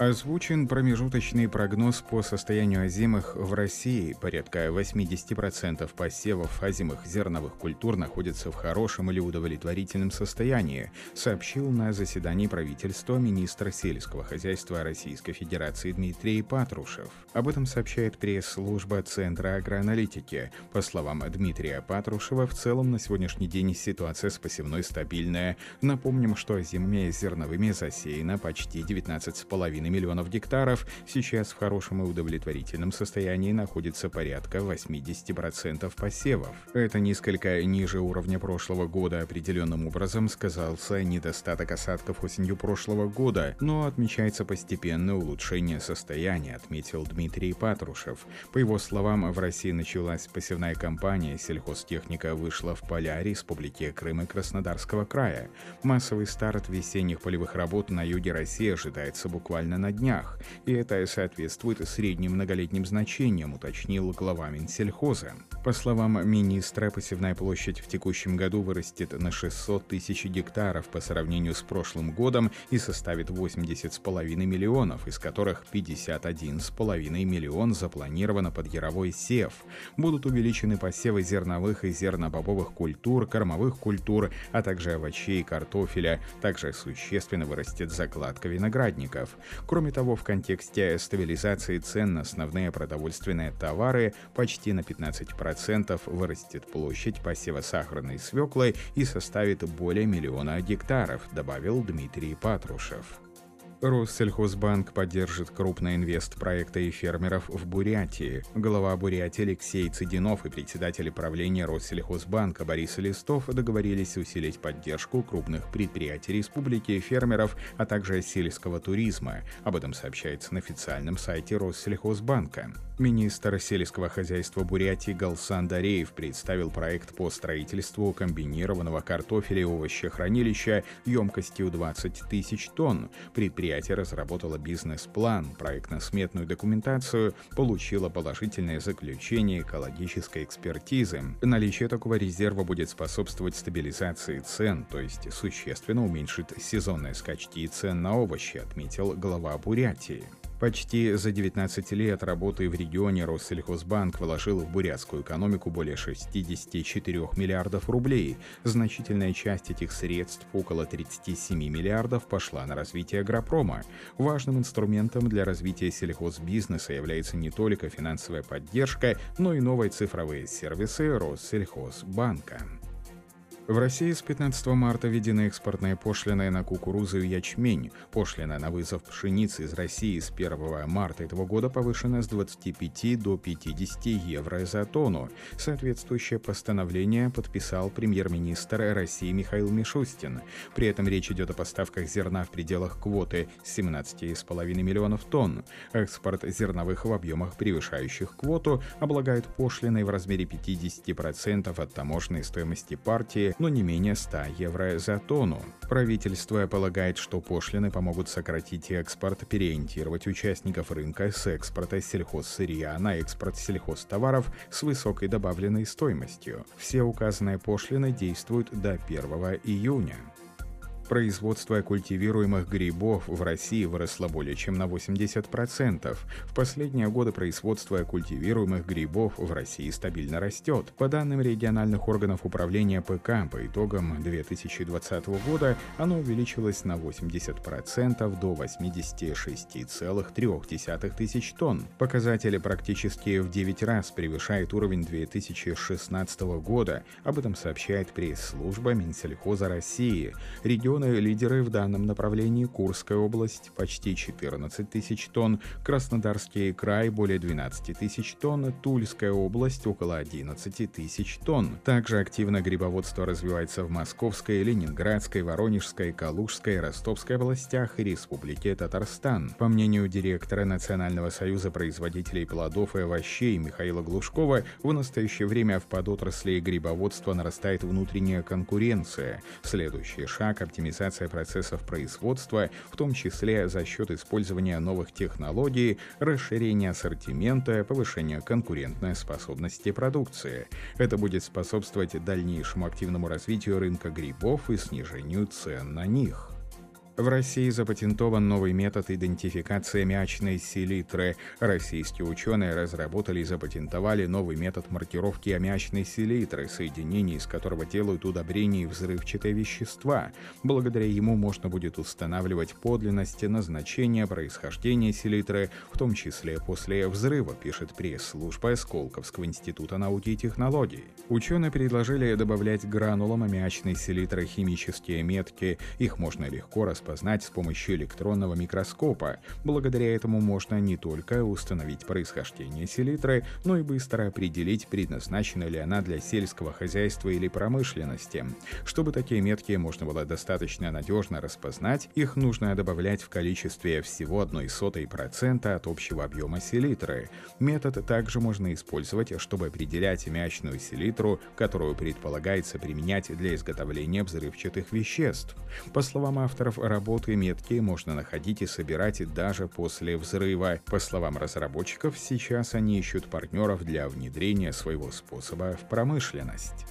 Озвучен промежуточный прогноз по состоянию озимых в России. Порядка 80% посевов озимых зерновых культур находятся в хорошем или удовлетворительном состоянии, сообщил на заседании правительства министр сельского хозяйства Российской Федерации Дмитрий Патрушев. Об этом сообщает пресс-служба Центра агроаналитики. По словам Дмитрия Патрушева, в целом на сегодняшний день ситуация с посевной стабильная. Напомним, что озимыми зерновыми засеяно почти 19,5 миллионов гектаров, сейчас в хорошем и удовлетворительном состоянии находится порядка 80% посевов. Это несколько ниже уровня прошлого года. Определенным образом сказался недостаток осадков осенью прошлого года, но отмечается постепенное улучшение состояния, отметил Дмитрий Патрушев. По его словам, в России началась посевная кампания, сельхозтехника вышла в поля Республики Крым и Краснодарского края. Массовый старт весенних полевых работ на юге России ожидается буквально на днях, и это соответствует средним многолетним значениям, уточнил глава Минсельхоза. По словам министра, посевная площадь в текущем году вырастет на 600 тысяч гектаров по сравнению с прошлым годом и составит 80,5 миллионов, из которых 51,5 миллион запланировано под яровой сев. Будут увеличены посевы зерновых и зернобобовых культур, кормовых культур, а также овощей и картофеля. Также существенно вырастет закладка виноградников. Кроме того, в контексте стабилизации цен на основные продовольственные товары почти на 15% вырастет площадь посева сахарной свеклы и составит более миллиона гектаров, добавил Дмитрий Патрушев. Россельхозбанк поддержит крупные инвестпроекты и фермеров в Бурятии. Глава Бурятии Алексей Цыдинов и председатель правления Россельхозбанка Борис Листов договорились усилить поддержку крупных предприятий республики фермеров, а также сельского туризма. Об этом сообщается на официальном сайте Россельхозбанка. Министр сельского хозяйства Бурятии Галсан Дареев представил проект по строительству комбинированного картофеля и овощехранилища емкостью 20 тысяч тонн. Предприятие предприятие разработало бизнес-план, проектно-сметную документацию, получило положительное заключение экологической экспертизы. Наличие такого резерва будет способствовать стабилизации цен, то есть существенно уменьшит сезонные скачки цен на овощи, отметил глава Бурятии. Почти за 19 лет работы в регионе Россельхозбанк вложил в бурятскую экономику более 64 миллиардов рублей. Значительная часть этих средств, около 37 миллиардов, пошла на развитие агропрома. Важным инструментом для развития сельхозбизнеса является не только финансовая поддержка, но и новые цифровые сервисы Россельхозбанка. В России с 15 марта введены экспортные пошлины на кукурузу и ячмень. Пошлина на вызов пшеницы из России с 1 марта этого года повышена с 25 до 50 евро за тонну. Соответствующее постановление подписал премьер-министр России Михаил Мишустин. При этом речь идет о поставках зерна в пределах квоты 17,5 миллионов тонн. Экспорт зерновых в объемах, превышающих квоту, облагают пошлиной в размере 50% от таможенной стоимости партии но не менее 100 евро за тонну. Правительство полагает, что пошлины помогут сократить экспорт, переориентировать участников рынка с экспорта сельхозсырья на экспорт сельхозтоваров с высокой добавленной стоимостью. Все указанные пошлины действуют до 1 июня. Производство культивируемых грибов в России выросло более чем на 80%. В последние годы производство культивируемых грибов в России стабильно растет. По данным региональных органов управления ПК, по итогам 2020 года оно увеличилось на 80% до 86,3 тысяч тонн. Показатели практически в 9 раз превышают уровень 2016 года. Об этом сообщает пресс-служба Минсельхоза России. Регион Регионы-лидеры в данном направлении Курская область – почти 14 тысяч тонн, Краснодарский край – более 12 тысяч тонн, Тульская область – около 11 тысяч тонн. Также активно грибоводство развивается в Московской, Ленинградской, Воронежской, Калужской, Ростовской областях и Республике Татарстан. По мнению директора Национального союза производителей плодов и овощей Михаила Глушкова, в настоящее время в подотрасли грибоводства нарастает внутренняя конкуренция. Следующий шаг – оптимизация оптимизация процессов производства, в том числе за счет использования новых технологий, расширения ассортимента, повышения конкурентной способности продукции. Это будет способствовать дальнейшему активному развитию рынка грибов и снижению цен на них. В России запатентован новый метод идентификации аммиачной селитры. Российские ученые разработали и запатентовали новый метод маркировки аммиачной селитры, соединений из которого делают удобрения и взрывчатые вещества. Благодаря ему можно будет устанавливать подлинность назначения происхождения селитры, в том числе после взрыва, пишет пресс-служба Сколковского института науки и технологий. Ученые предложили добавлять гранулам аммиачной селитры химические метки. Их можно легко распознать распознать с помощью электронного микроскопа. Благодаря этому можно не только установить происхождение селитры, но и быстро определить, предназначена ли она для сельского хозяйства или промышленности. Чтобы такие метки можно было достаточно надежно распознать, их нужно добавлять в количестве всего 0,01% от общего объема селитры. Метод также можно использовать, чтобы определять мячную селитру, которую предполагается применять для изготовления взрывчатых веществ. По словам авторов работы метки можно находить и собирать даже после взрыва. По словам разработчиков, сейчас они ищут партнеров для внедрения своего способа в промышленность.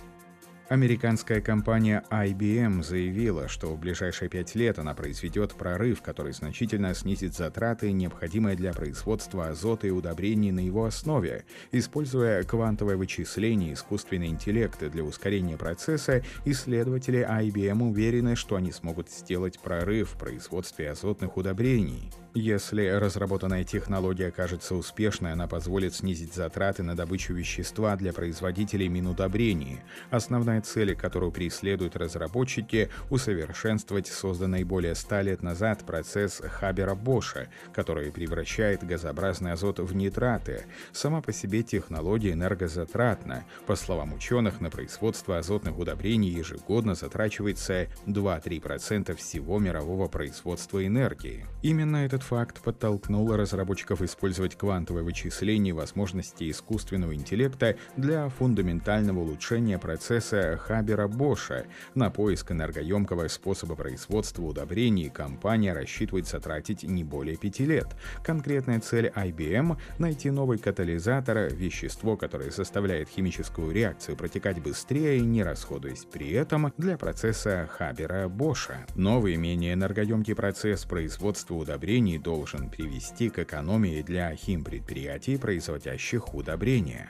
Американская компания IBM заявила, что в ближайшие пять лет она произведет прорыв, который значительно снизит затраты, необходимые для производства азота и удобрений на его основе. Используя квантовое вычисление и искусственный интеллект для ускорения процесса, исследователи IBM уверены, что они смогут сделать прорыв в производстве азотных удобрений. Если разработанная технология окажется успешной, она позволит снизить затраты на добычу вещества для производителей минудобрений. Основная цель, которую преследуют разработчики – усовершенствовать созданный более ста лет назад процесс Хабера-Боша, который превращает газообразный азот в нитраты. Сама по себе технология энергозатратна. По словам ученых, на производство азотных удобрений ежегодно затрачивается 2-3% всего мирового производства энергии. Именно этот факт подтолкнул разработчиков использовать квантовое вычисление возможностей искусственного интеллекта для фундаментального улучшения процесса Хабера-Боша. На поиск энергоемкого способа производства удобрений компания рассчитывает затратить не более пяти лет. Конкретная цель IBM — найти новый катализатор, вещество, которое заставляет химическую реакцию протекать быстрее, не расходуясь при этом для процесса Хабера-Боша. Новый, менее энергоемкий процесс производства удобрений должен привести к экономии для химпредприятий, производящих удобрения.